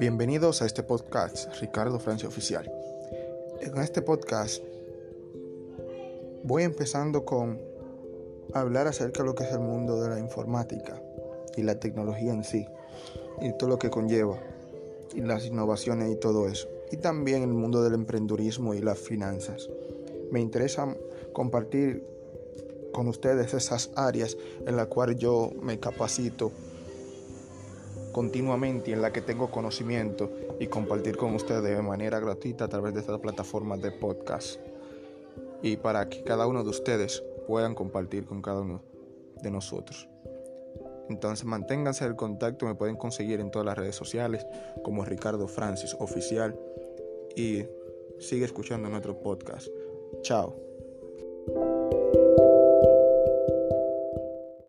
Bienvenidos a este podcast, Ricardo Francia Oficial. En este podcast voy empezando con hablar acerca de lo que es el mundo de la informática y la tecnología en sí, y todo lo que conlleva, y las innovaciones y todo eso, y también el mundo del emprendurismo y las finanzas. Me interesa compartir con ustedes esas áreas en las cuales yo me capacito continuamente en la que tengo conocimiento y compartir con ustedes de manera gratuita a través de esta plataforma de podcast. Y para que cada uno de ustedes puedan compartir con cada uno de nosotros. Entonces manténganse en contacto, me pueden conseguir en todas las redes sociales como Ricardo Francis Oficial y sigue escuchando nuestro podcast. Chao.